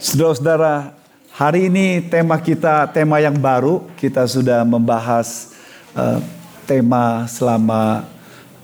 Saudara-saudara, hari ini tema kita tema yang baru. Kita sudah membahas uh, tema selama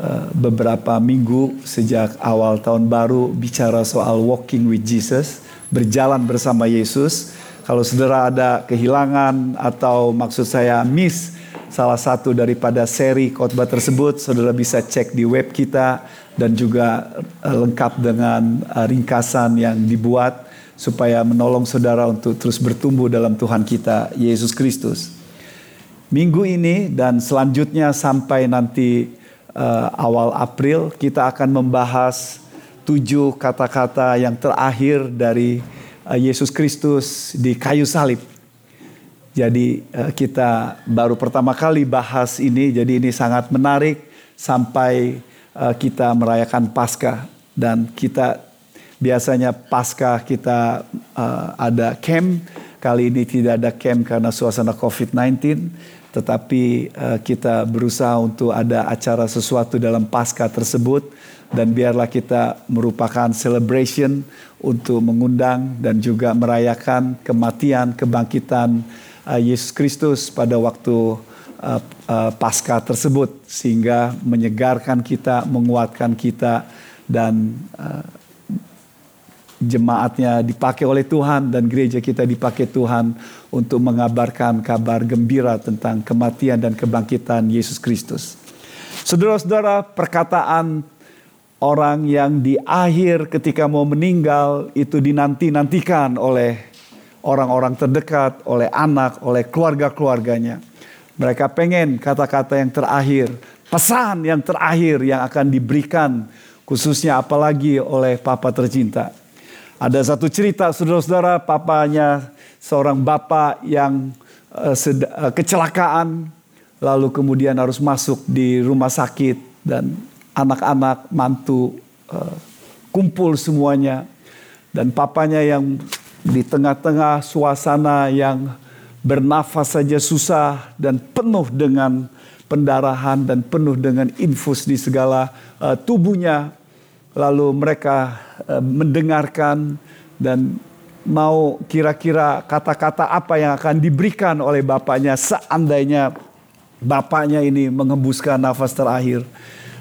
uh, beberapa minggu sejak awal tahun baru bicara soal walking with Jesus, berjalan bersama Yesus. Kalau saudara ada kehilangan atau maksud saya miss salah satu daripada seri khotbah tersebut, saudara bisa cek di web kita dan juga uh, lengkap dengan ringkasan yang dibuat supaya menolong saudara untuk terus bertumbuh dalam Tuhan kita Yesus Kristus. Minggu ini dan selanjutnya sampai nanti uh, awal April kita akan membahas tujuh kata-kata yang terakhir dari uh, Yesus Kristus di kayu salib. Jadi uh, kita baru pertama kali bahas ini, jadi ini sangat menarik sampai uh, kita merayakan Paskah dan kita Biasanya pasca kita uh, ada camp, kali ini tidak ada camp karena suasana COVID-19, tetapi uh, kita berusaha untuk ada acara sesuatu dalam pasca tersebut dan biarlah kita merupakan celebration untuk mengundang dan juga merayakan kematian, kebangkitan uh, Yesus Kristus pada waktu uh, pasca tersebut sehingga menyegarkan kita, menguatkan kita dan jemaatnya dipakai oleh Tuhan dan gereja kita dipakai Tuhan untuk mengabarkan kabar gembira tentang kematian dan kebangkitan Yesus Kristus. Saudara-saudara, perkataan orang yang di akhir ketika mau meninggal itu dinanti-nantikan oleh orang-orang terdekat, oleh anak, oleh keluarga-keluarganya. Mereka pengen kata-kata yang terakhir, pesan yang terakhir yang akan diberikan khususnya apalagi oleh Papa tercinta. Ada satu cerita saudara-saudara, papanya seorang bapak yang uh, uh, kecelakaan, lalu kemudian harus masuk di rumah sakit dan anak-anak mantu uh, kumpul semuanya. Dan papanya yang di tengah-tengah suasana yang bernafas saja susah dan penuh dengan pendarahan dan penuh dengan infus di segala uh, tubuhnya lalu mereka uh, mendengarkan dan mau kira-kira kata-kata apa yang akan diberikan oleh bapaknya seandainya bapaknya ini mengembuskan nafas terakhir.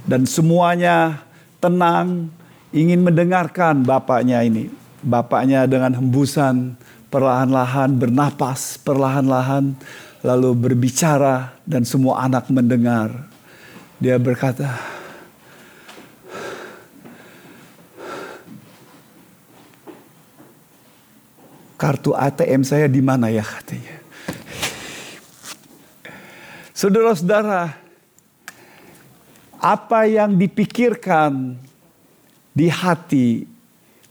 Dan semuanya tenang ingin mendengarkan bapaknya ini. Bapaknya dengan hembusan perlahan-lahan bernapas perlahan-lahan lalu berbicara dan semua anak mendengar. Dia berkata kartu ATM saya di mana ya katanya. Saudara-saudara, apa yang dipikirkan di hati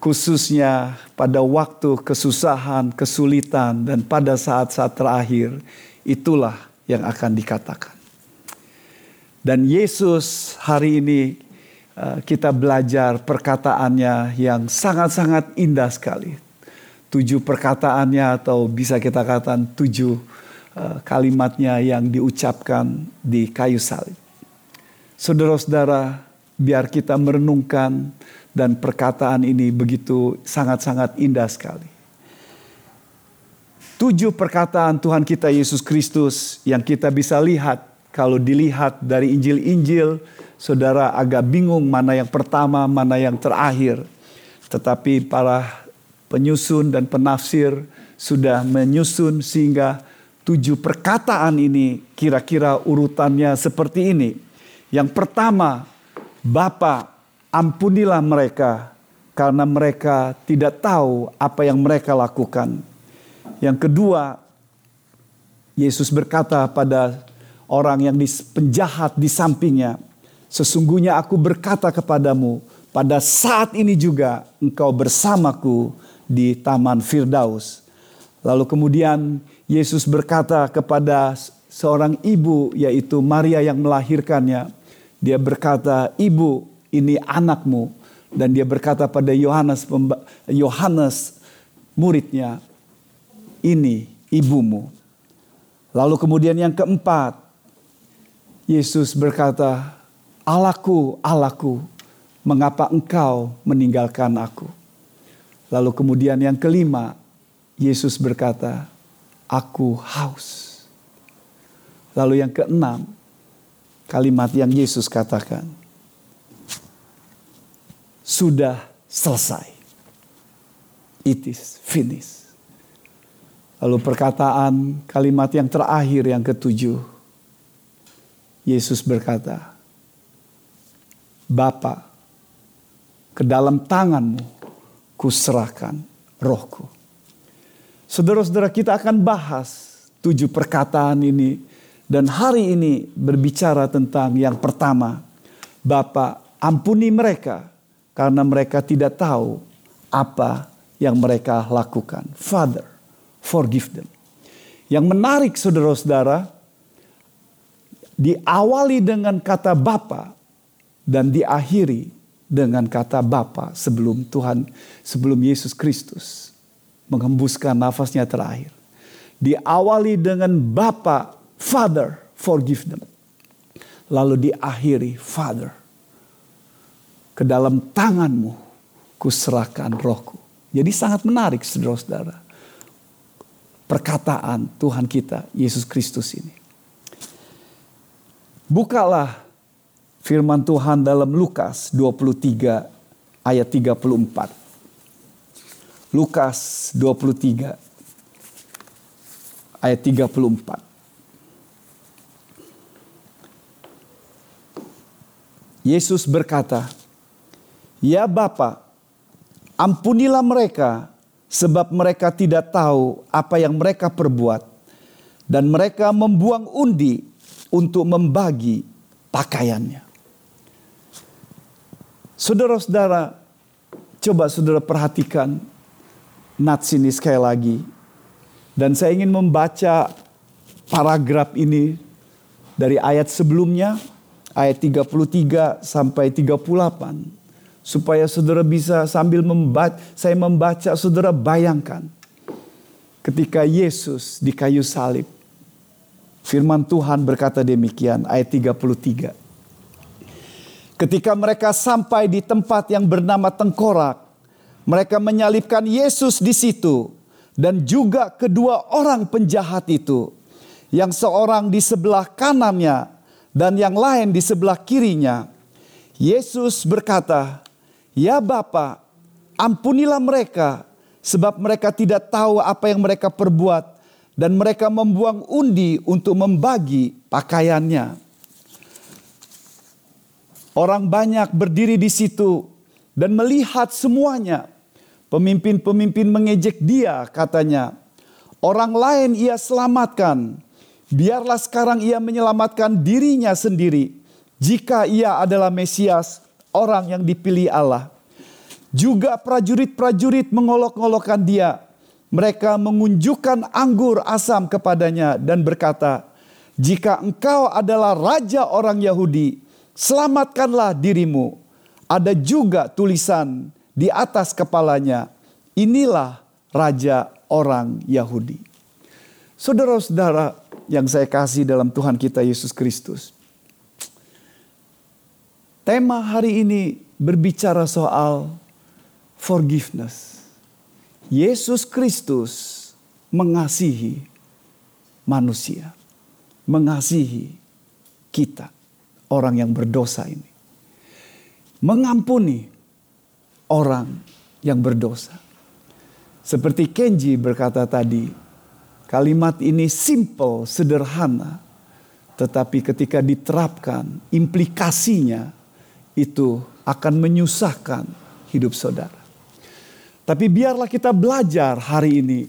khususnya pada waktu kesusahan, kesulitan dan pada saat-saat terakhir itulah yang akan dikatakan. Dan Yesus hari ini eh, kita belajar perkataannya yang sangat-sangat indah sekali tujuh perkataannya atau bisa kita katakan tujuh uh, kalimatnya yang diucapkan di kayu salib. Saudara-saudara, biar kita merenungkan dan perkataan ini begitu sangat-sangat indah sekali. Tujuh perkataan Tuhan kita Yesus Kristus yang kita bisa lihat kalau dilihat dari Injil-Injil, saudara agak bingung mana yang pertama, mana yang terakhir. Tetapi para penyusun dan penafsir sudah menyusun sehingga tujuh perkataan ini kira-kira urutannya seperti ini. Yang pertama, Bapa, ampunilah mereka karena mereka tidak tahu apa yang mereka lakukan. Yang kedua, Yesus berkata pada orang yang penjahat di sampingnya, sesungguhnya aku berkata kepadamu, pada saat ini juga engkau bersamaku di Taman Firdaus. Lalu kemudian Yesus berkata kepada seorang ibu yaitu Maria yang melahirkannya. Dia berkata, "Ibu, ini anakmu." Dan dia berkata pada Yohanes Yohanes muridnya, "Ini ibumu." Lalu kemudian yang keempat, Yesus berkata, "Allahku, Allahku, mengapa engkau meninggalkan aku?" Lalu kemudian yang kelima, Yesus berkata, "Aku haus." Lalu yang keenam, kalimat yang Yesus katakan, "Sudah selesai." It is finished. Lalu perkataan kalimat yang terakhir yang ketujuh, Yesus berkata, Bapa, ke dalam tanganmu kuserahkan rohku. Saudara-saudara kita akan bahas tujuh perkataan ini. Dan hari ini berbicara tentang yang pertama. Bapa ampuni mereka karena mereka tidak tahu apa yang mereka lakukan. Father, forgive them. Yang menarik saudara-saudara, diawali dengan kata Bapa dan diakhiri dengan kata Bapa sebelum Tuhan, sebelum Yesus Kristus menghembuskan nafasnya terakhir. Diawali dengan Bapa, Father, forgive them. Lalu diakhiri, Father, ke dalam tanganmu kuserahkan rohku. Jadi sangat menarik saudara-saudara. Perkataan Tuhan kita, Yesus Kristus ini. Bukalah firman Tuhan dalam Lukas 23 ayat 34. Lukas 23 ayat 34. Yesus berkata, "Ya Bapa, ampunilah mereka sebab mereka tidak tahu apa yang mereka perbuat dan mereka membuang undi untuk membagi pakaiannya." Saudara-saudara, coba saudara perhatikan nats ini sekali lagi. Dan saya ingin membaca paragraf ini dari ayat sebelumnya, ayat 33 sampai 38. Supaya saudara bisa sambil membaca, saya membaca, saudara bayangkan. Ketika Yesus di kayu salib. Firman Tuhan berkata demikian, ayat 33. Ketika mereka sampai di tempat yang bernama Tengkorak, mereka menyalibkan Yesus di situ dan juga kedua orang penjahat itu. Yang seorang di sebelah kanannya dan yang lain di sebelah kirinya. Yesus berkata, "Ya Bapa, ampunilah mereka sebab mereka tidak tahu apa yang mereka perbuat dan mereka membuang undi untuk membagi pakaiannya." Orang banyak berdiri di situ dan melihat semuanya. Pemimpin-pemimpin mengejek dia katanya. Orang lain ia selamatkan. Biarlah sekarang ia menyelamatkan dirinya sendiri. Jika ia adalah Mesias, orang yang dipilih Allah. Juga prajurit-prajurit mengolok-olokkan dia. Mereka mengunjukkan anggur asam kepadanya dan berkata, "Jika engkau adalah raja orang Yahudi, selamatkanlah dirimu." Ada juga tulisan di atas kepalanya, inilah raja orang Yahudi. Saudara-saudara yang saya kasih dalam Tuhan kita Yesus Kristus. Tema hari ini berbicara soal forgiveness. Yesus Kristus mengasihi manusia, mengasihi kita, orang yang berdosa ini, mengampuni orang yang berdosa. Seperti Kenji berkata tadi, kalimat ini simple, sederhana, tetapi ketika diterapkan, implikasinya itu akan menyusahkan hidup saudara. Tapi biarlah kita belajar hari ini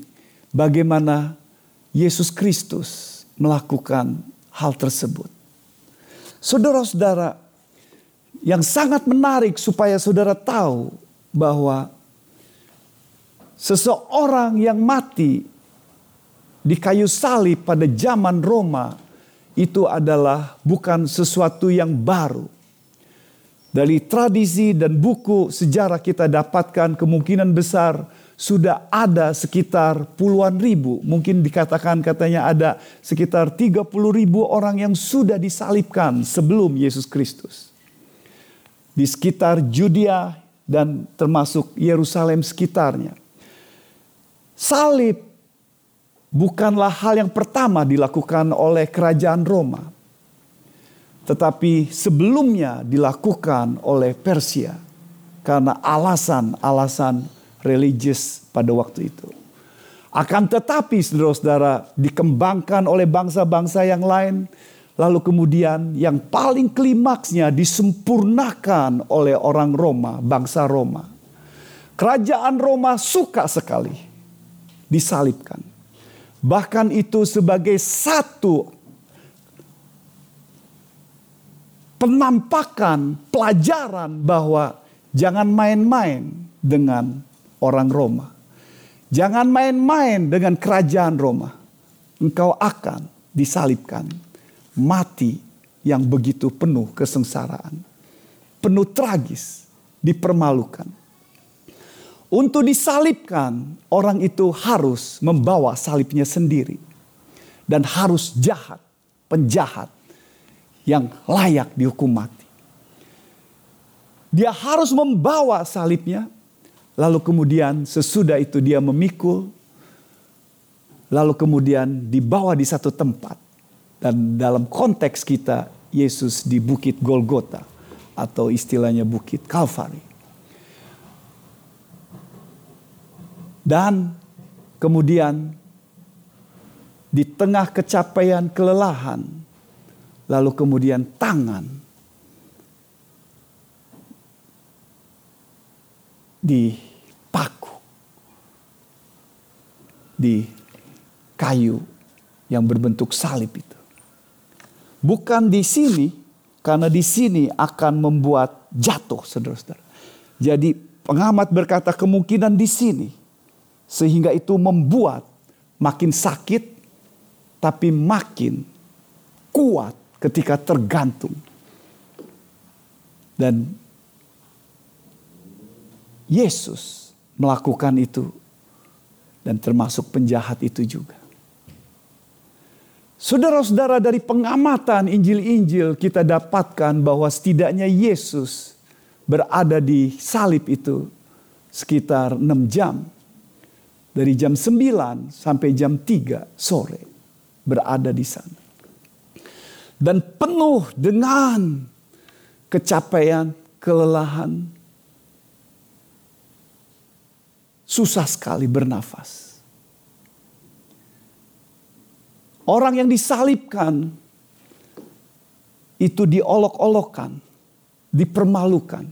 bagaimana Yesus Kristus melakukan hal tersebut. Saudara-saudara, yang sangat menarik supaya saudara tahu bahwa seseorang yang mati di kayu salib pada zaman Roma itu adalah bukan sesuatu yang baru. Dari tradisi dan buku sejarah kita dapatkan kemungkinan besar sudah ada sekitar puluhan ribu. Mungkin dikatakan katanya ada sekitar 30 ribu orang yang sudah disalibkan sebelum Yesus Kristus. Di sekitar Judea dan termasuk Yerusalem sekitarnya. salib bukanlah hal yang pertama dilakukan oleh kerajaan Roma, tetapi sebelumnya dilakukan oleh Persia karena alasan-alasan religius pada waktu itu. Akan tetapi saudara-saudara dikembangkan oleh bangsa-bangsa yang lain. Lalu kemudian yang paling klimaksnya disempurnakan oleh orang Roma, bangsa Roma. Kerajaan Roma suka sekali disalibkan. Bahkan itu sebagai satu penampakan pelajaran bahwa jangan main-main dengan orang Roma. Jangan main-main dengan kerajaan Roma. Engkau akan disalibkan, mati yang begitu penuh kesengsaraan, penuh tragis, dipermalukan. Untuk disalibkan, orang itu harus membawa salibnya sendiri dan harus jahat, penjahat yang layak dihukum mati. Dia harus membawa salibnya Lalu kemudian sesudah itu dia memikul. Lalu kemudian dibawa di satu tempat. Dan dalam konteks kita Yesus di bukit Golgota. Atau istilahnya bukit Kalvari. Dan kemudian di tengah kecapaian kelelahan. Lalu kemudian tangan dipaku di kayu yang berbentuk salib itu. Bukan di sini, karena di sini akan membuat jatuh, saudara-saudara. Jadi pengamat berkata kemungkinan di sini, sehingga itu membuat makin sakit, tapi makin kuat ketika tergantung. Dan Yesus melakukan itu dan termasuk penjahat itu juga. Saudara-saudara dari pengamatan Injil-Injil kita dapatkan bahwa setidaknya Yesus berada di salib itu sekitar 6 jam. Dari jam 9 sampai jam 3 sore berada di sana. Dan penuh dengan kecapaian, kelelahan, susah sekali bernafas. Orang yang disalibkan itu diolok-olokkan, dipermalukan.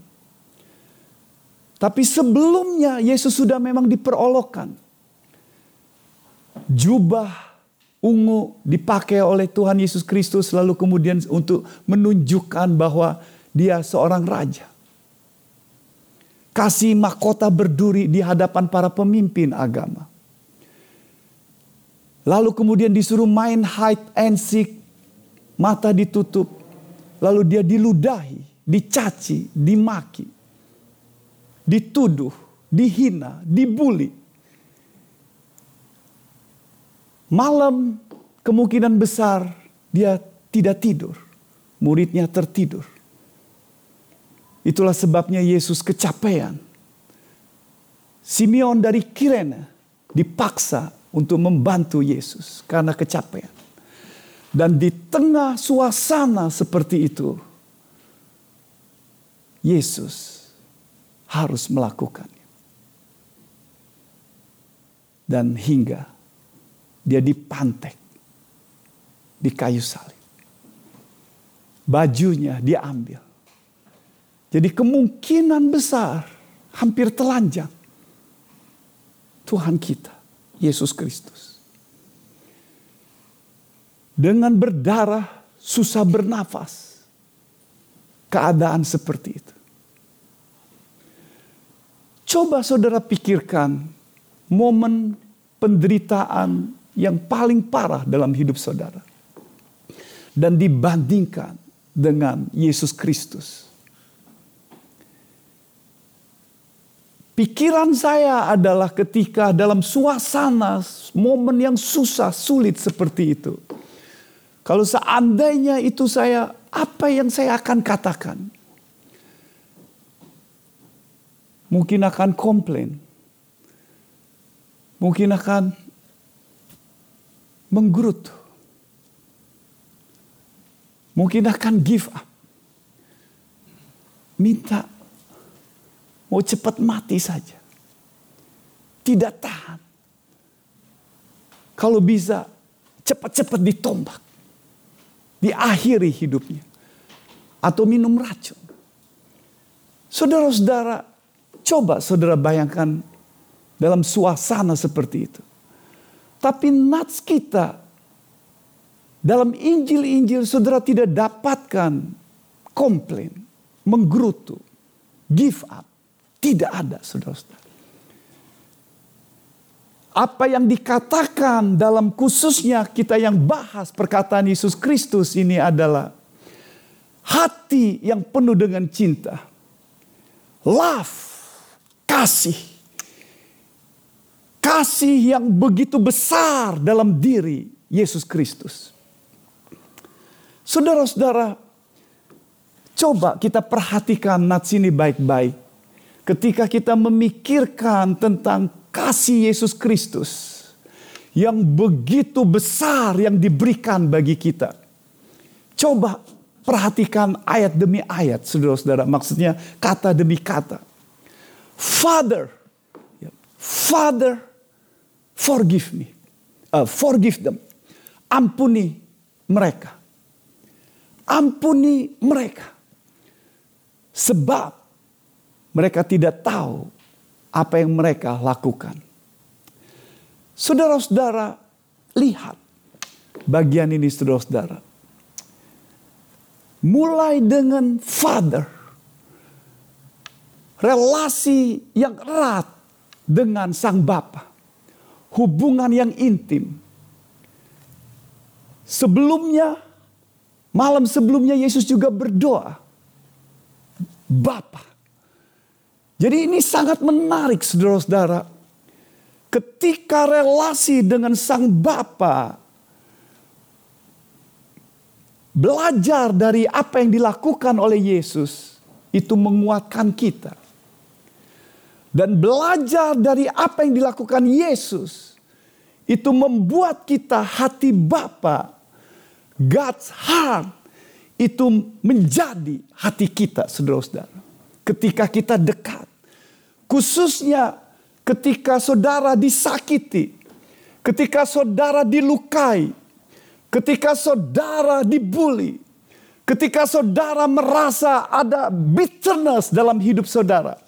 Tapi sebelumnya Yesus sudah memang diperolokkan. Jubah ungu dipakai oleh Tuhan Yesus Kristus lalu kemudian untuk menunjukkan bahwa dia seorang raja kasih mahkota berduri di hadapan para pemimpin agama. Lalu kemudian disuruh main hide and seek, mata ditutup. Lalu dia diludahi, dicaci, dimaki, dituduh, dihina, dibully. Malam kemungkinan besar dia tidak tidur. Muridnya tertidur. Itulah sebabnya Yesus kecapean. Simeon dari Kirene dipaksa untuk membantu Yesus karena kecapean. Dan di tengah suasana seperti itu, Yesus harus melakukannya. Dan hingga dia dipantek di kayu salib. Bajunya diambil jadi kemungkinan besar hampir telanjang Tuhan kita, Yesus Kristus. Dengan berdarah, susah bernafas. Keadaan seperti itu. Coba saudara pikirkan momen penderitaan yang paling parah dalam hidup saudara. Dan dibandingkan dengan Yesus Kristus Pikiran saya adalah ketika dalam suasana momen yang susah, sulit seperti itu. Kalau seandainya itu saya, apa yang saya akan katakan? Mungkin akan komplain. mungkin akan menggerutu. Mungkin akan give up. Minta mau cepat mati saja. Tidak tahan. Kalau bisa cepat-cepat ditombak. Diakhiri hidupnya. Atau minum racun. Saudara-saudara, coba saudara bayangkan dalam suasana seperti itu. Tapi nats kita dalam Injil-Injil saudara tidak dapatkan komplain, menggerutu, give up. Tidak ada saudara-saudara. Apa yang dikatakan dalam khususnya kita yang bahas perkataan Yesus Kristus ini adalah hati yang penuh dengan cinta. Love, kasih. Kasih yang begitu besar dalam diri Yesus Kristus. Saudara-saudara, coba kita perhatikan nats ini baik-baik. Ketika kita memikirkan tentang kasih Yesus Kristus yang begitu besar yang diberikan bagi kita. Coba perhatikan ayat demi ayat, saudara-saudara. Maksudnya kata demi kata. Father, ya, Father, forgive me, uh, forgive them, ampuni mereka ampuni mereka. Sebab mereka tidak tahu apa yang mereka lakukan. Saudara-saudara, lihat bagian ini saudara-saudara. Mulai dengan father. Relasi yang erat dengan sang bapa. Hubungan yang intim. Sebelumnya Malam sebelumnya Yesus juga berdoa. Bapa. Jadi ini sangat menarik saudara-saudara. Ketika relasi dengan sang Bapa belajar dari apa yang dilakukan oleh Yesus itu menguatkan kita. Dan belajar dari apa yang dilakukan Yesus itu membuat kita hati Bapa God's heart itu menjadi hati kita, saudara-saudara. Ketika kita dekat, khususnya ketika saudara disakiti, ketika saudara dilukai, ketika saudara dibully, ketika saudara merasa ada bitterness dalam hidup saudara,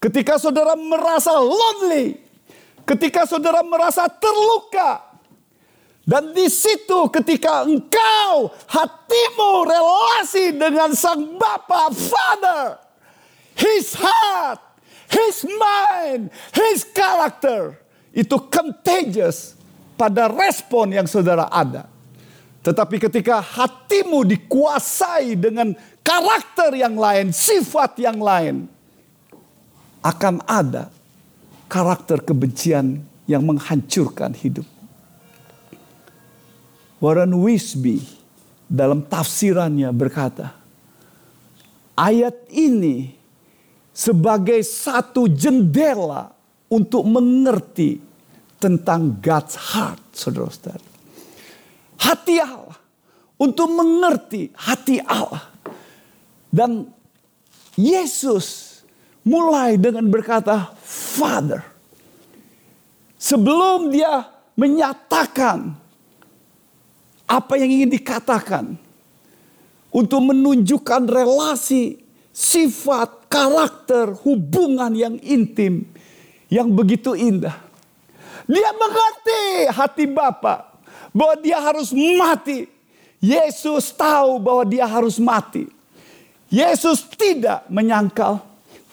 ketika saudara merasa lonely, ketika saudara merasa terluka, dan di situ ketika engkau hatimu relasi dengan sang Bapa, Father, His heart, His mind, His character itu contagious pada respon yang saudara ada. Tetapi ketika hatimu dikuasai dengan karakter yang lain, sifat yang lain, akan ada karakter kebencian yang menghancurkan hidup. Warren Wisby dalam tafsirannya berkata, ayat ini sebagai satu jendela untuk mengerti tentang God's heart, saudara-saudara. Hati Allah. Untuk mengerti hati Allah. Dan Yesus mulai dengan berkata, Father. Sebelum dia menyatakan apa yang ingin dikatakan untuk menunjukkan relasi, sifat, karakter, hubungan yang intim yang begitu indah. Dia mengerti hati Bapa bahwa dia harus mati. Yesus tahu bahwa dia harus mati. Yesus tidak menyangkal,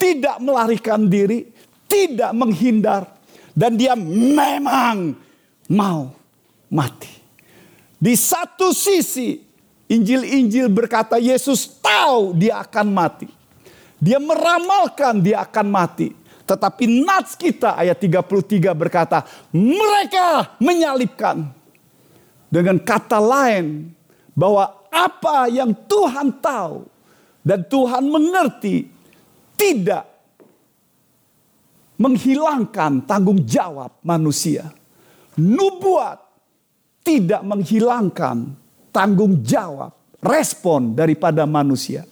tidak melarikan diri, tidak menghindar, dan dia memang mau mati. Di satu sisi, Injil-Injil berkata Yesus tahu dia akan mati. Dia meramalkan dia akan mati. Tetapi nats kita ayat 33 berkata, mereka menyalibkan. Dengan kata lain, bahwa apa yang Tuhan tahu dan Tuhan mengerti tidak menghilangkan tanggung jawab manusia. Nubuat tidak menghilangkan tanggung jawab, respon daripada manusia.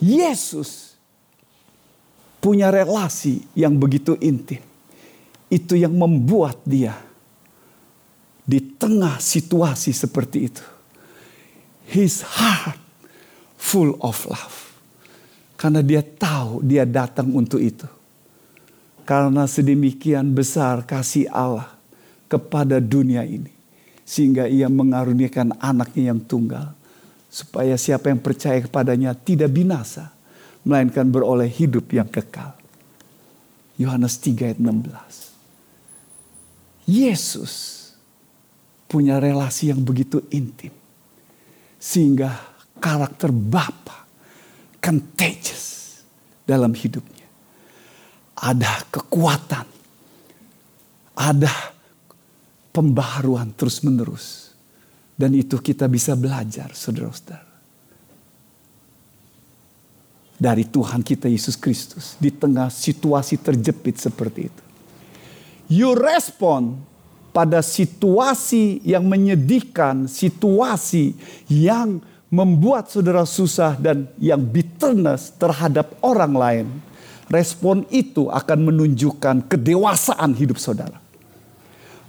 Yesus punya relasi yang begitu intim. Itu yang membuat dia di tengah situasi seperti itu. His heart full of love. Karena dia tahu dia datang untuk itu. Karena sedemikian besar kasih Allah kepada dunia ini. Sehingga ia mengaruniakan anaknya yang tunggal. Supaya siapa yang percaya kepadanya tidak binasa. Melainkan beroleh hidup yang kekal. Yohanes 3 ayat 16. Yesus punya relasi yang begitu intim. Sehingga karakter Bapa contagious dalam hidupnya ada kekuatan, ada pembaharuan terus-menerus. Dan itu kita bisa belajar, saudara-saudara. Dari Tuhan kita Yesus Kristus di tengah situasi terjepit seperti itu. You respond pada situasi yang menyedihkan, situasi yang membuat saudara susah dan yang bitterness terhadap orang lain respon itu akan menunjukkan kedewasaan hidup saudara.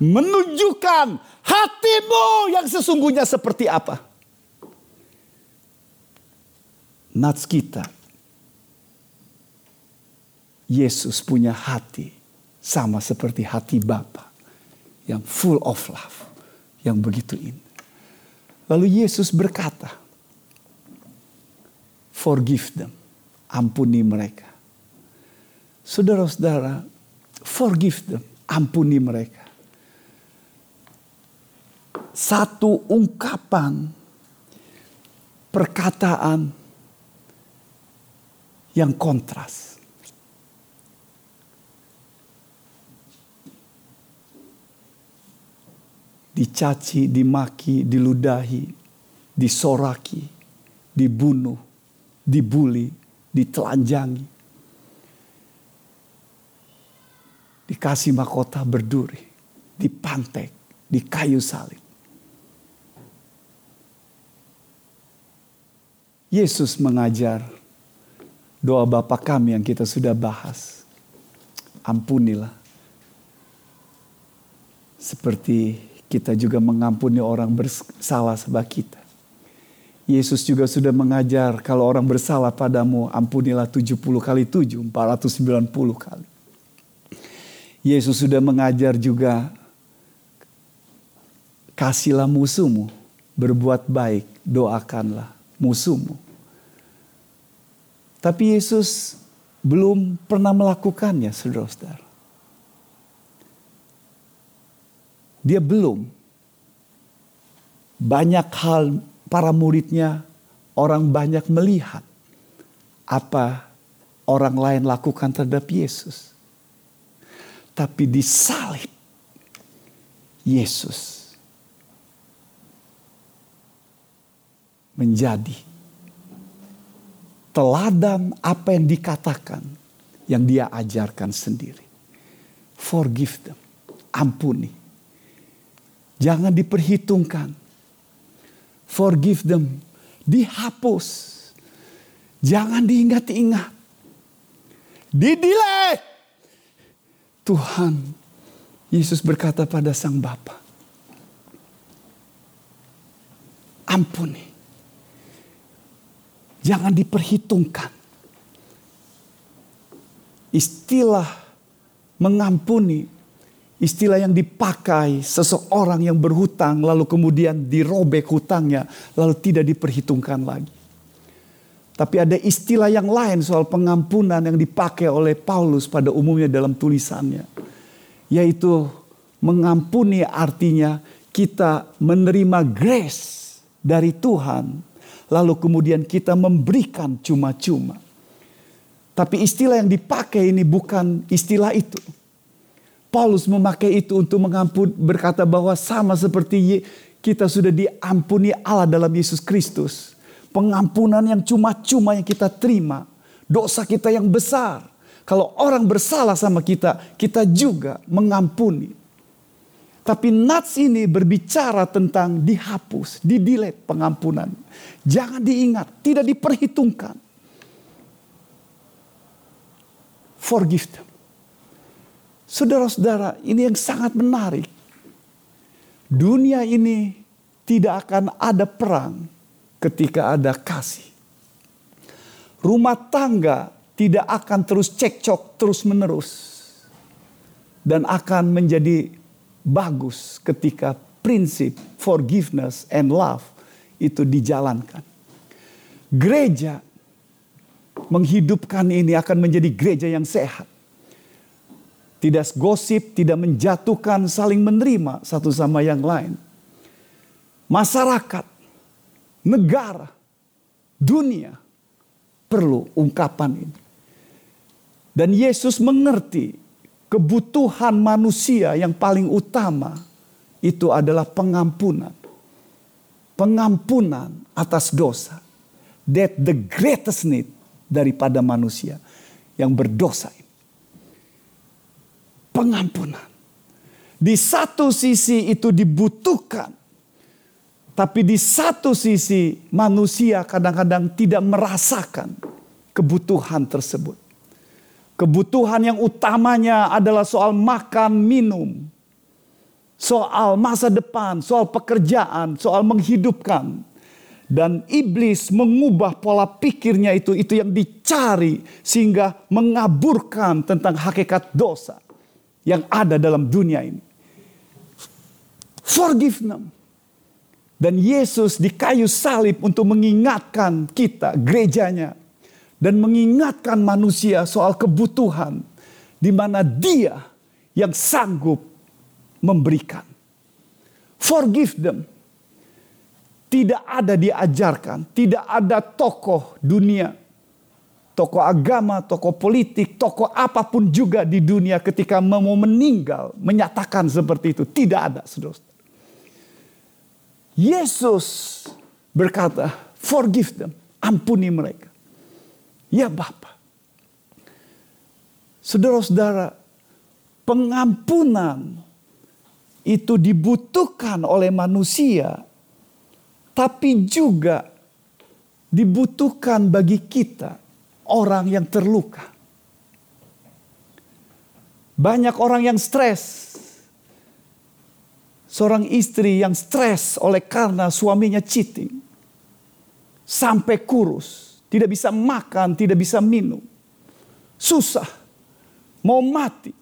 Menunjukkan hatimu yang sesungguhnya seperti apa. Nats kita. Yesus punya hati sama seperti hati Bapa yang full of love, yang begitu indah. Lalu Yesus berkata, "Forgive them, ampuni mereka." Saudara-saudara, forgive them, ampuni mereka. Satu ungkapan perkataan yang kontras. Dicaci, dimaki, diludahi, disoraki, dibunuh, dibuli, ditelanjangi. dikasih mahkota berduri, dipantek, di kayu salib. Yesus mengajar doa Bapa kami yang kita sudah bahas. Ampunilah. Seperti kita juga mengampuni orang bersalah sebab kita. Yesus juga sudah mengajar kalau orang bersalah padamu ampunilah 70 kali 7, 490 kali. Yesus sudah mengajar juga kasihlah musuhmu, berbuat baik, doakanlah musuhmu. Tapi Yesus belum pernah melakukannya, saudara-saudara. Dia belum. Banyak hal para muridnya, orang banyak melihat apa orang lain lakukan terhadap Yesus tapi disalib Yesus menjadi teladan apa yang dikatakan yang dia ajarkan sendiri. Forgive them, ampuni. Jangan diperhitungkan. Forgive them, dihapus. Jangan diingat-ingat. Didelay Tuhan Yesus berkata pada sang Bapa, ampuni. Jangan diperhitungkan. Istilah mengampuni, istilah yang dipakai seseorang yang berhutang lalu kemudian dirobek hutangnya lalu tidak diperhitungkan lagi. Tapi ada istilah yang lain soal pengampunan yang dipakai oleh Paulus pada umumnya dalam tulisannya. Yaitu mengampuni artinya kita menerima grace dari Tuhan. Lalu kemudian kita memberikan cuma-cuma. Tapi istilah yang dipakai ini bukan istilah itu. Paulus memakai itu untuk mengampun berkata bahwa sama seperti kita sudah diampuni Allah dalam Yesus Kristus pengampunan yang cuma-cuma yang kita terima, dosa kita yang besar. Kalau orang bersalah sama kita, kita juga mengampuni. Tapi Nats ini berbicara tentang dihapus, didilet pengampunan. Jangan diingat, tidak diperhitungkan. Forgive them. Saudara-saudara, ini yang sangat menarik. Dunia ini tidak akan ada perang ketika ada kasih. Rumah tangga tidak akan terus cekcok terus-menerus dan akan menjadi bagus ketika prinsip forgiveness and love itu dijalankan. Gereja menghidupkan ini akan menjadi gereja yang sehat. Tidak gosip, tidak menjatuhkan, saling menerima satu sama yang lain. Masyarakat, negara, dunia perlu ungkapan ini. Dan Yesus mengerti kebutuhan manusia yang paling utama itu adalah pengampunan. Pengampunan atas dosa. That the greatest need daripada manusia yang berdosa. Pengampunan. Di satu sisi itu dibutuhkan tapi di satu sisi manusia kadang-kadang tidak merasakan kebutuhan tersebut. Kebutuhan yang utamanya adalah soal makan, minum, soal masa depan, soal pekerjaan, soal menghidupkan. Dan iblis mengubah pola pikirnya itu, itu yang dicari sehingga mengaburkan tentang hakikat dosa yang ada dalam dunia ini. Forgive them dan Yesus di kayu salib untuk mengingatkan kita, gerejanya. Dan mengingatkan manusia soal kebutuhan. Di mana dia yang sanggup memberikan. Forgive them. Tidak ada diajarkan. Tidak ada tokoh dunia. Tokoh agama, tokoh politik, tokoh apa pun juga di dunia ketika mau meninggal. Menyatakan seperti itu. Tidak ada saudara Yesus berkata, forgive them, ampuni mereka. Ya Bapa. Saudara-saudara, pengampunan itu dibutuhkan oleh manusia, tapi juga dibutuhkan bagi kita, orang yang terluka. Banyak orang yang stres, seorang istri yang stres oleh karena suaminya cheating. Sampai kurus, tidak bisa makan, tidak bisa minum. Susah, mau mati.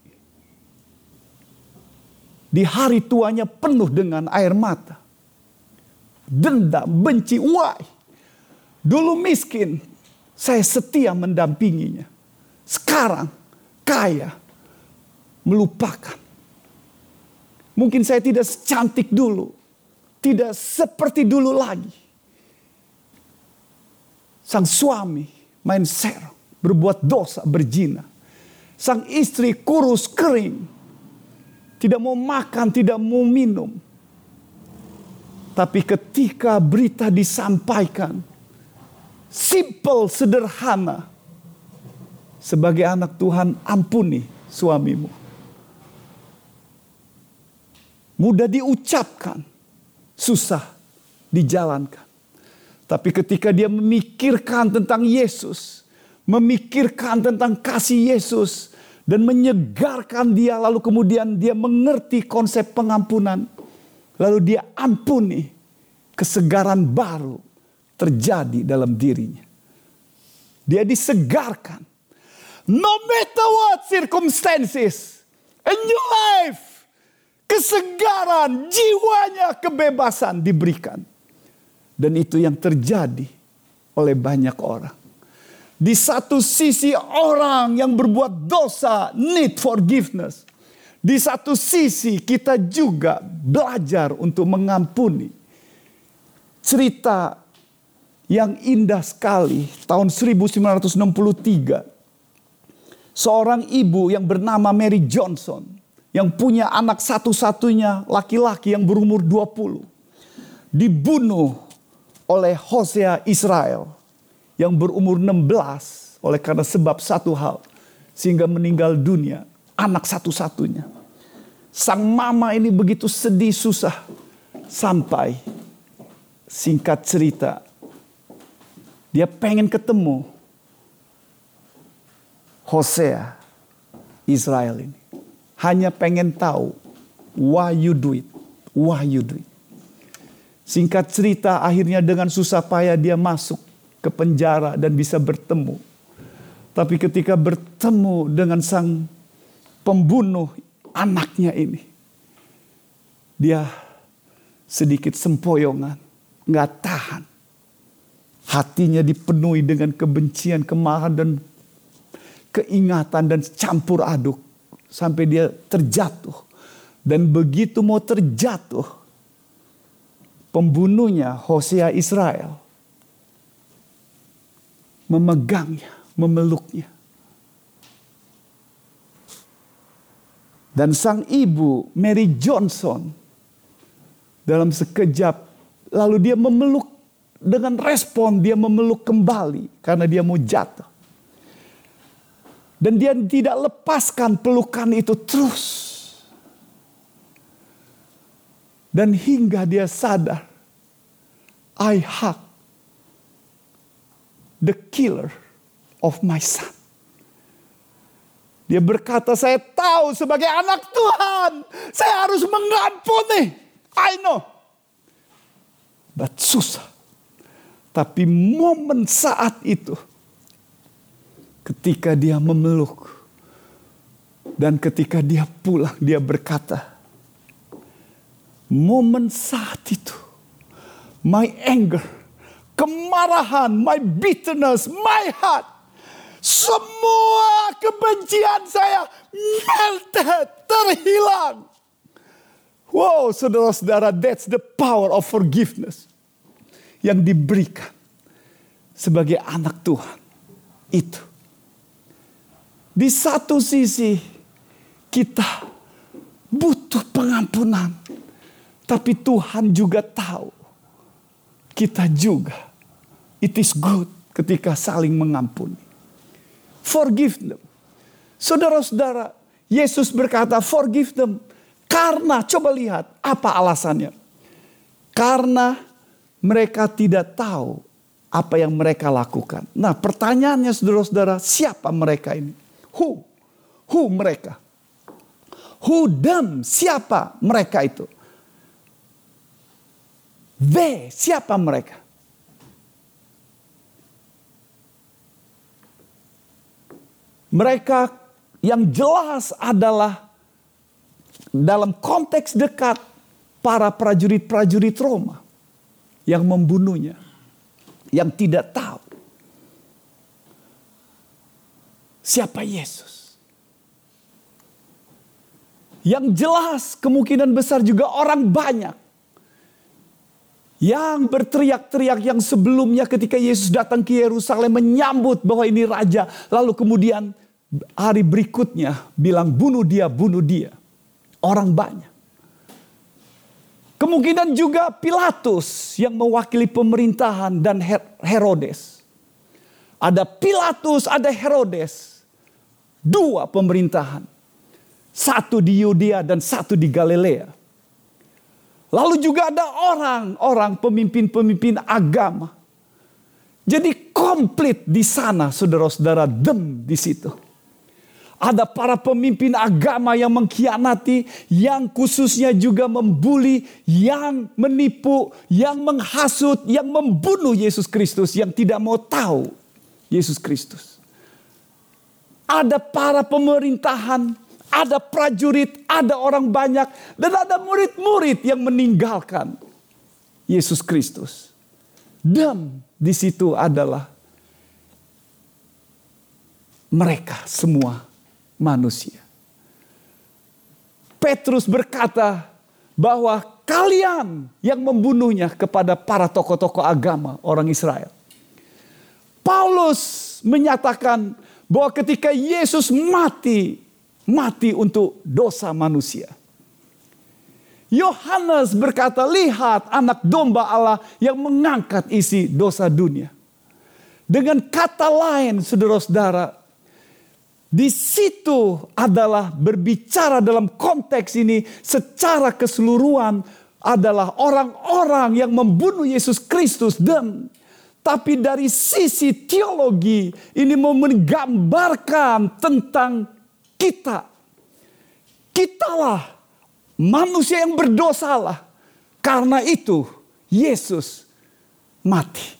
Di hari tuanya penuh dengan air mata. Dendam, benci, why? Dulu miskin, saya setia mendampinginya. Sekarang kaya, melupakan Mungkin saya tidak secantik dulu. Tidak seperti dulu lagi. Sang suami main serong, berbuat dosa, berzina. Sang istri kurus kering. Tidak mau makan, tidak mau minum. Tapi ketika berita disampaikan, simple, sederhana. Sebagai anak Tuhan, ampuni suamimu mudah diucapkan, susah dijalankan. Tapi ketika dia memikirkan tentang Yesus, memikirkan tentang kasih Yesus, dan menyegarkan dia, lalu kemudian dia mengerti konsep pengampunan, lalu dia ampuni, kesegaran baru terjadi dalam dirinya. Dia disegarkan. No matter what circumstances, a new life kesegaran, jiwanya kebebasan diberikan. Dan itu yang terjadi oleh banyak orang. Di satu sisi orang yang berbuat dosa need forgiveness. Di satu sisi kita juga belajar untuk mengampuni. Cerita yang indah sekali tahun 1963. Seorang ibu yang bernama Mary Johnson yang punya anak satu-satunya laki-laki yang berumur 20 dibunuh oleh Hosea Israel yang berumur 16 oleh karena sebab satu hal sehingga meninggal dunia, anak satu-satunya. Sang mama ini begitu sedih susah sampai singkat cerita dia pengen ketemu Hosea Israel ini. Hanya pengen tahu why you do it, why you do it. Singkat cerita akhirnya dengan susah payah dia masuk ke penjara dan bisa bertemu. Tapi ketika bertemu dengan sang pembunuh anaknya ini. Dia sedikit sempoyongan, nggak tahan. Hatinya dipenuhi dengan kebencian, kemarahan dan keingatan dan campur aduk. Sampai dia terjatuh. Dan begitu mau terjatuh, pembunuhnya Hosea Israel memegangnya, memeluknya. Dan sang ibu Mary Johnson dalam sekejap lalu dia memeluk dengan respon dia memeluk kembali karena dia mau jatuh. Dan dia tidak lepaskan pelukan itu terus. Dan hingga dia sadar, I hug the killer of my son. Dia berkata, saya tahu sebagai anak Tuhan, saya harus mengampuni. I know. But susah. Tapi momen saat itu, ketika dia memeluk, dan ketika dia pulang, dia berkata, momen saat itu, my anger, kemarahan, my bitterness, my heart, semua kebencian saya melted, terhilang. Wow, saudara-saudara, that's the power of forgiveness yang diberikan sebagai anak Tuhan. Itu. Di satu sisi kita butuh pengampunan. Tapi Tuhan juga tahu kita juga it is good ketika saling mengampuni. Forgive them. Saudara-saudara, Yesus berkata forgive them. Karena coba lihat apa alasannya. Karena mereka tidak tahu apa yang mereka lakukan. Nah pertanyaannya saudara-saudara siapa mereka ini? Who? Who mereka? Who them? Siapa mereka itu? They, siapa mereka? Mereka yang jelas adalah dalam konteks dekat para prajurit-prajurit Roma yang membunuhnya, yang tidak tahu siapa Yesus. Yang jelas kemungkinan besar juga orang banyak yang berteriak-teriak yang sebelumnya ketika Yesus datang ke Yerusalem menyambut bahwa ini raja. Lalu kemudian hari berikutnya bilang bunuh dia, bunuh dia. Orang banyak. Kemungkinan juga Pilatus yang mewakili pemerintahan dan Herodes. Ada Pilatus, ada Herodes. Dua pemerintahan. Satu di Yudea dan satu di Galilea. Lalu juga ada orang-orang pemimpin-pemimpin agama. Jadi komplit di sana saudara-saudara dem di situ. Ada para pemimpin agama yang mengkhianati, yang khususnya juga membuli, yang menipu, yang menghasut, yang membunuh Yesus Kristus, yang tidak mau tahu Yesus Kristus. Ada para pemerintahan ada prajurit, ada orang banyak, dan ada murid-murid yang meninggalkan Yesus Kristus. Dan di situ adalah mereka semua manusia. Petrus berkata bahwa kalian yang membunuhnya kepada para tokoh-tokoh agama orang Israel. Paulus menyatakan bahwa ketika Yesus mati mati untuk dosa manusia. Yohanes berkata, "Lihat anak domba Allah yang mengangkat isi dosa dunia." Dengan kata lain, saudara-saudara, Di situ adalah berbicara dalam konteks ini secara keseluruhan adalah orang-orang yang membunuh Yesus Kristus dan tapi dari sisi teologi ini mau menggambarkan tentang kita. Kitalah manusia yang berdosalah. Karena itu Yesus mati.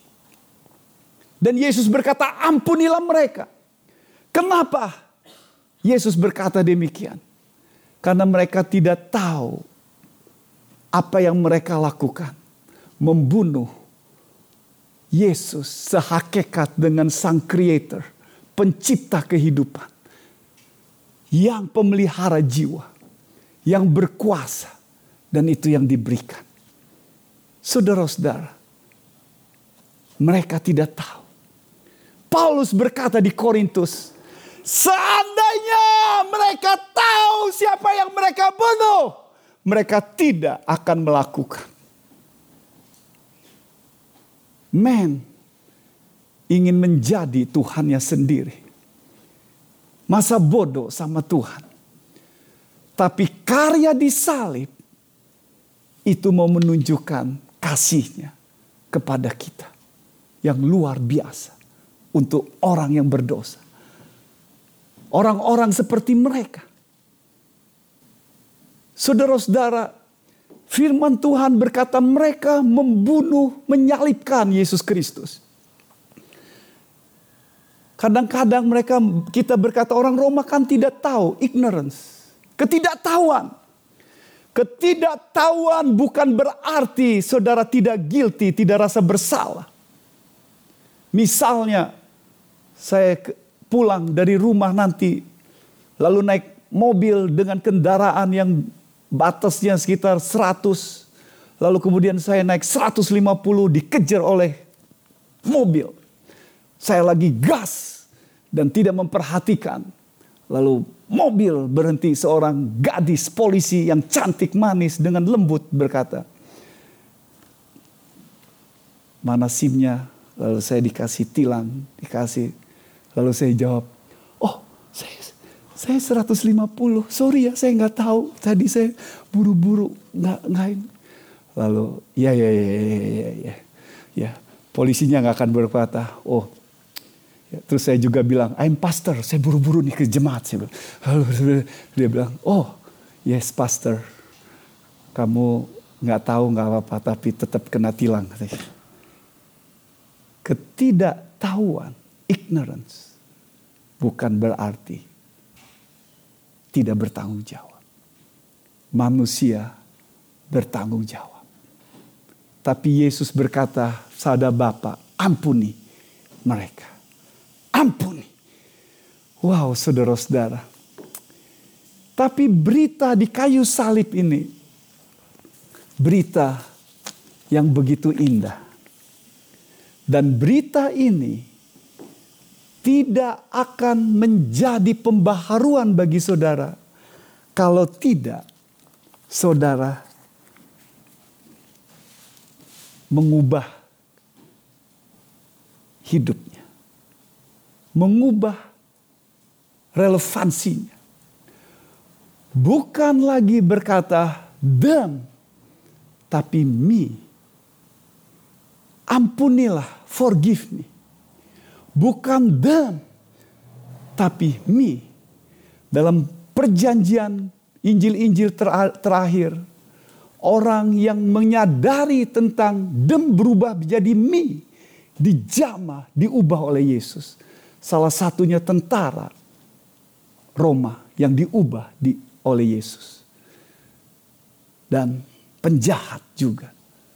Dan Yesus berkata ampunilah mereka. Kenapa Yesus berkata demikian? Karena mereka tidak tahu apa yang mereka lakukan. Membunuh Yesus sehakikat dengan sang creator. Pencipta kehidupan. Yang pemelihara jiwa. Yang berkuasa. Dan itu yang diberikan. Saudara-saudara. Mereka tidak tahu Paulus berkata di Korintus, seandainya mereka tahu siapa yang mereka bunuh, mereka tidak akan melakukan. Men ingin menjadi Tuhannya sendiri. Masa bodoh sama Tuhan. Tapi karya di salib itu mau menunjukkan kasihnya kepada kita yang luar biasa untuk orang yang berdosa. Orang-orang seperti mereka. Saudara-saudara, firman Tuhan berkata mereka membunuh, menyalibkan Yesus Kristus. Kadang-kadang mereka kita berkata orang Roma kan tidak tahu, ignorance, ketidaktahuan. Ketidaktahuan bukan berarti saudara tidak guilty, tidak rasa bersalah. Misalnya saya pulang dari rumah nanti lalu naik mobil dengan kendaraan yang batasnya sekitar 100 lalu kemudian saya naik 150 dikejar oleh mobil saya lagi gas dan tidak memperhatikan lalu mobil berhenti seorang gadis polisi yang cantik manis dengan lembut berkata mana simnya lalu saya dikasih tilang dikasih Lalu saya jawab, oh saya, saya 150, sorry ya saya nggak tahu. Tadi saya buru-buru nggak ini. Lalu ya ya ya ya ya ya, ya. polisinya nggak akan berkata, oh Ya, terus saya juga bilang, I'm pastor, saya buru-buru nih ke jemaat. Saya bilang. Dia bilang, oh yes pastor, kamu nggak tahu nggak apa-apa, tapi tetap kena tilang. Ketidaktahuan ignorance bukan berarti tidak bertanggung jawab. Manusia bertanggung jawab. Tapi Yesus berkata, "Sada Bapa, ampuni mereka." Ampuni. Wow, saudara-saudara. Tapi berita di kayu salib ini berita yang begitu indah. Dan berita ini tidak akan menjadi pembaharuan bagi saudara kalau tidak saudara mengubah hidupnya, mengubah relevansinya. Bukan lagi berkata them, tapi me. Ampunilah, forgive me. Bukan them, tapi me. Dalam perjanjian Injil-Injil terakhir, orang yang menyadari tentang dem berubah menjadi me, dijama, diubah oleh Yesus. Salah satunya tentara Roma yang diubah di, oleh Yesus. Dan penjahat juga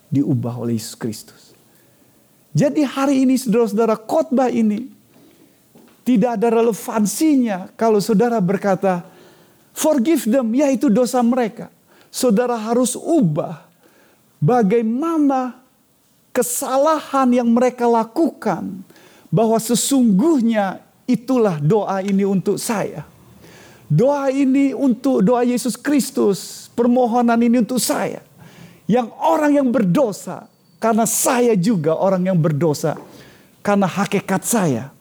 diubah oleh Yesus Kristus. Jadi hari ini saudara-saudara khotbah ini tidak ada relevansinya kalau saudara berkata forgive them, ya itu dosa mereka. Saudara harus ubah bagaimana kesalahan yang mereka lakukan bahwa sesungguhnya itulah doa ini untuk saya. Doa ini untuk doa Yesus Kristus, permohonan ini untuk saya. Yang orang yang berdosa karena saya juga orang yang berdosa. Karena hakikat saya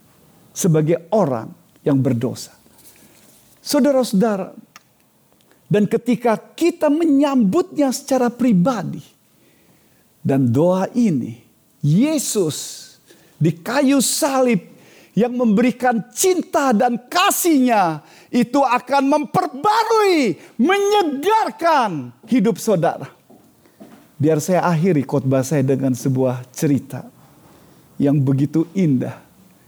sebagai orang yang berdosa. Saudara-saudara, dan ketika kita menyambutnya secara pribadi, dan doa ini, Yesus di kayu salib yang memberikan cinta dan kasihnya itu akan memperbarui, menyegarkan hidup saudara. Biar saya akhiri khotbah saya dengan sebuah cerita yang begitu indah,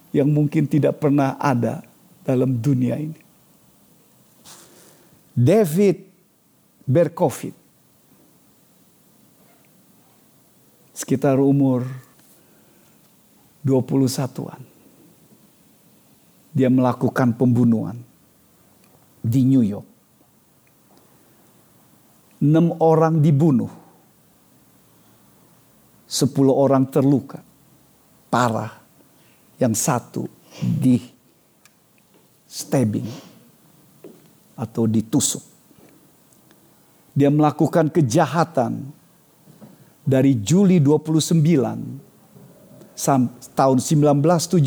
yang mungkin tidak pernah ada dalam dunia ini. David Berkovit. Sekitar umur 21-an. Dia melakukan pembunuhan di New York. Enam orang dibunuh. Sepuluh orang terluka. Parah. Yang satu di stabbing atau ditusuk. Dia melakukan kejahatan dari Juli 29 tahun 1976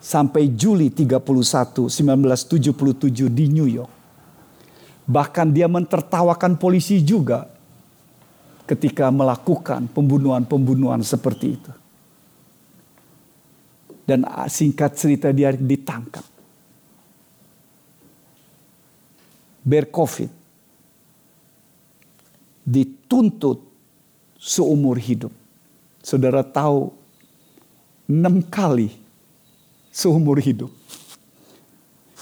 sampai Juli 31 1977 di New York. Bahkan dia mentertawakan polisi juga ketika melakukan pembunuhan-pembunuhan seperti itu. Dan singkat cerita dia ditangkap. berkovid dituntut seumur hidup. Saudara tahu enam kali seumur hidup.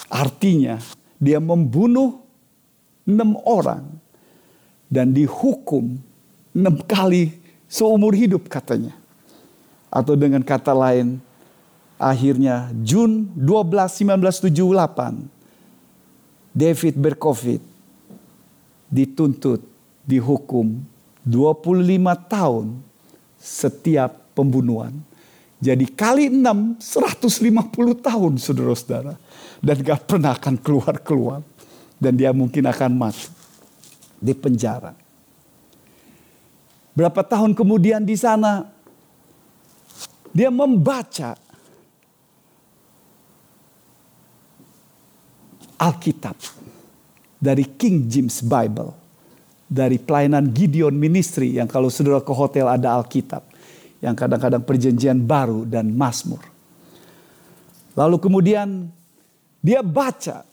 Artinya dia membunuh enam orang dan dihukum enam kali seumur hidup katanya. Atau dengan kata lain, akhirnya Jun 12 1978 David Berkovit dituntut, dihukum 25 tahun setiap pembunuhan. Jadi kali 6, 150 tahun saudara-saudara. Dan gak pernah akan keluar-keluar. Dan dia mungkin akan mati di penjara. Berapa tahun kemudian di sana dia membaca Alkitab dari King James Bible dari pelayanan Gideon Ministry yang kalau saudara ke hotel ada Alkitab yang kadang-kadang perjanjian baru dan Mazmur. Lalu kemudian dia baca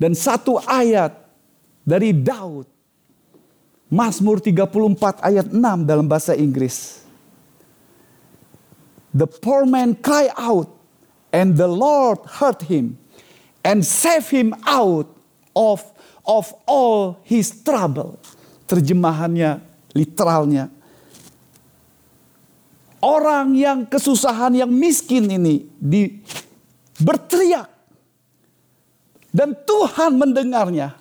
dan satu ayat dari Daud Mazmur 34 ayat 6 dalam bahasa Inggris. The poor man cry out and the Lord heard him and save him out of of all his trouble. Terjemahannya literalnya orang yang kesusahan yang miskin ini di berteriak dan Tuhan mendengarnya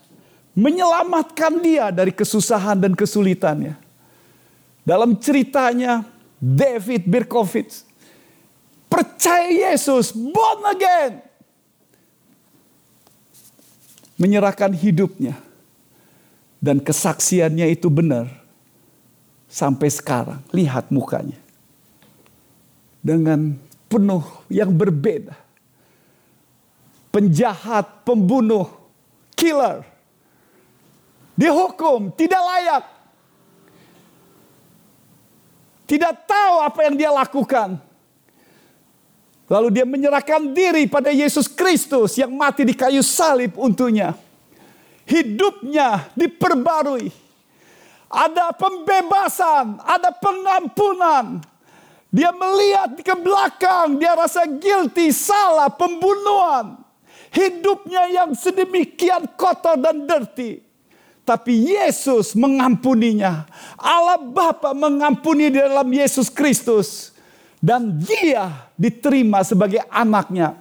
menyelamatkan dia dari kesusahan dan kesulitannya. Dalam ceritanya David Berkowitz percaya Yesus born again menyerahkan hidupnya dan kesaksiannya itu benar sampai sekarang. Lihat mukanya. Dengan penuh yang berbeda. Penjahat, pembunuh, killer. Dihukum, tidak layak. Tidak tahu apa yang dia lakukan. Lalu dia menyerahkan diri pada Yesus Kristus yang mati di kayu salib untuknya. Hidupnya diperbarui. Ada pembebasan, ada pengampunan. Dia melihat ke belakang, dia rasa guilty, salah, pembunuhan. Hidupnya yang sedemikian kotor dan dirty. Tapi Yesus mengampuninya. Allah Bapa mengampuni di dalam Yesus Kristus dan dia diterima sebagai anaknya.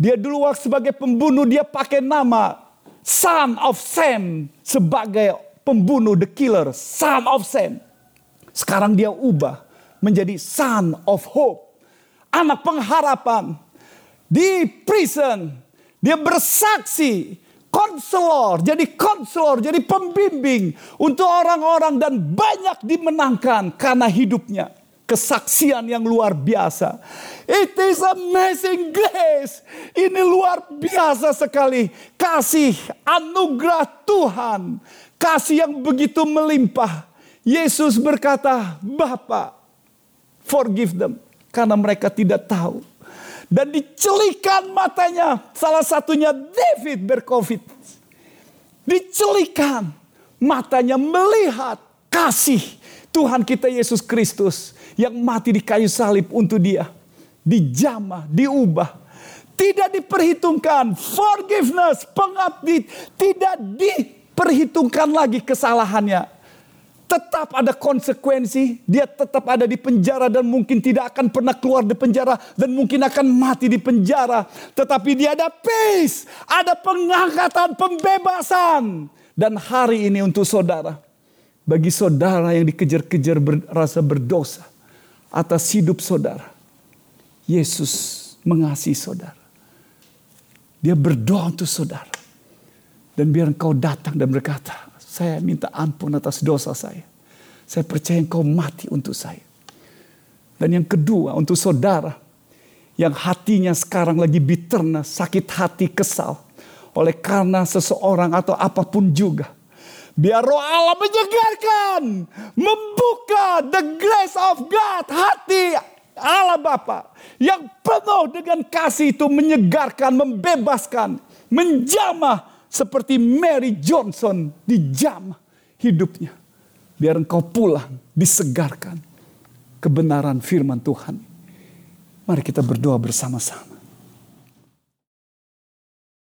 Dia dulu waktu sebagai pembunuh dia pakai nama Son of Sam sebagai pembunuh the killer, Son of Sam. Sekarang dia ubah menjadi Son of Hope, anak pengharapan. Di prison dia bersaksi konselor, jadi konselor, jadi pembimbing untuk orang-orang dan banyak dimenangkan karena hidupnya kesaksian yang luar biasa. It is amazing grace. Ini luar biasa sekali. Kasih anugerah Tuhan. Kasih yang begitu melimpah. Yesus berkata, Bapak, forgive them. Karena mereka tidak tahu. Dan dicelikan matanya. Salah satunya David bercovid. Dicelikan matanya melihat kasih Tuhan kita Yesus Kristus yang mati di kayu salib untuk dia. Dijamah, diubah. Tidak diperhitungkan forgiveness, pengabdi, tidak diperhitungkan lagi kesalahannya. Tetap ada konsekuensi, dia tetap ada di penjara dan mungkin tidak akan pernah keluar di penjara dan mungkin akan mati di penjara. Tetapi dia ada peace, ada pengangkatan, pembebasan. Dan hari ini untuk saudara, bagi saudara yang dikejar-kejar rasa berdosa atas hidup saudara. Yesus mengasihi saudara. Dia berdoa untuk saudara. Dan biar engkau datang dan berkata, saya minta ampun atas dosa saya. Saya percaya engkau mati untuk saya. Dan yang kedua untuk saudara yang hatinya sekarang lagi bitterna, sakit hati, kesal. Oleh karena seseorang atau apa pun juga Biar roh Allah menyegarkan, membuka the grace of God, hati Allah Bapa yang penuh dengan kasih itu menyegarkan, membebaskan, menjamah seperti Mary Johnson dijamah hidupnya. Biar engkau pulang disegarkan kebenaran firman Tuhan. Mari kita berdoa bersama-sama.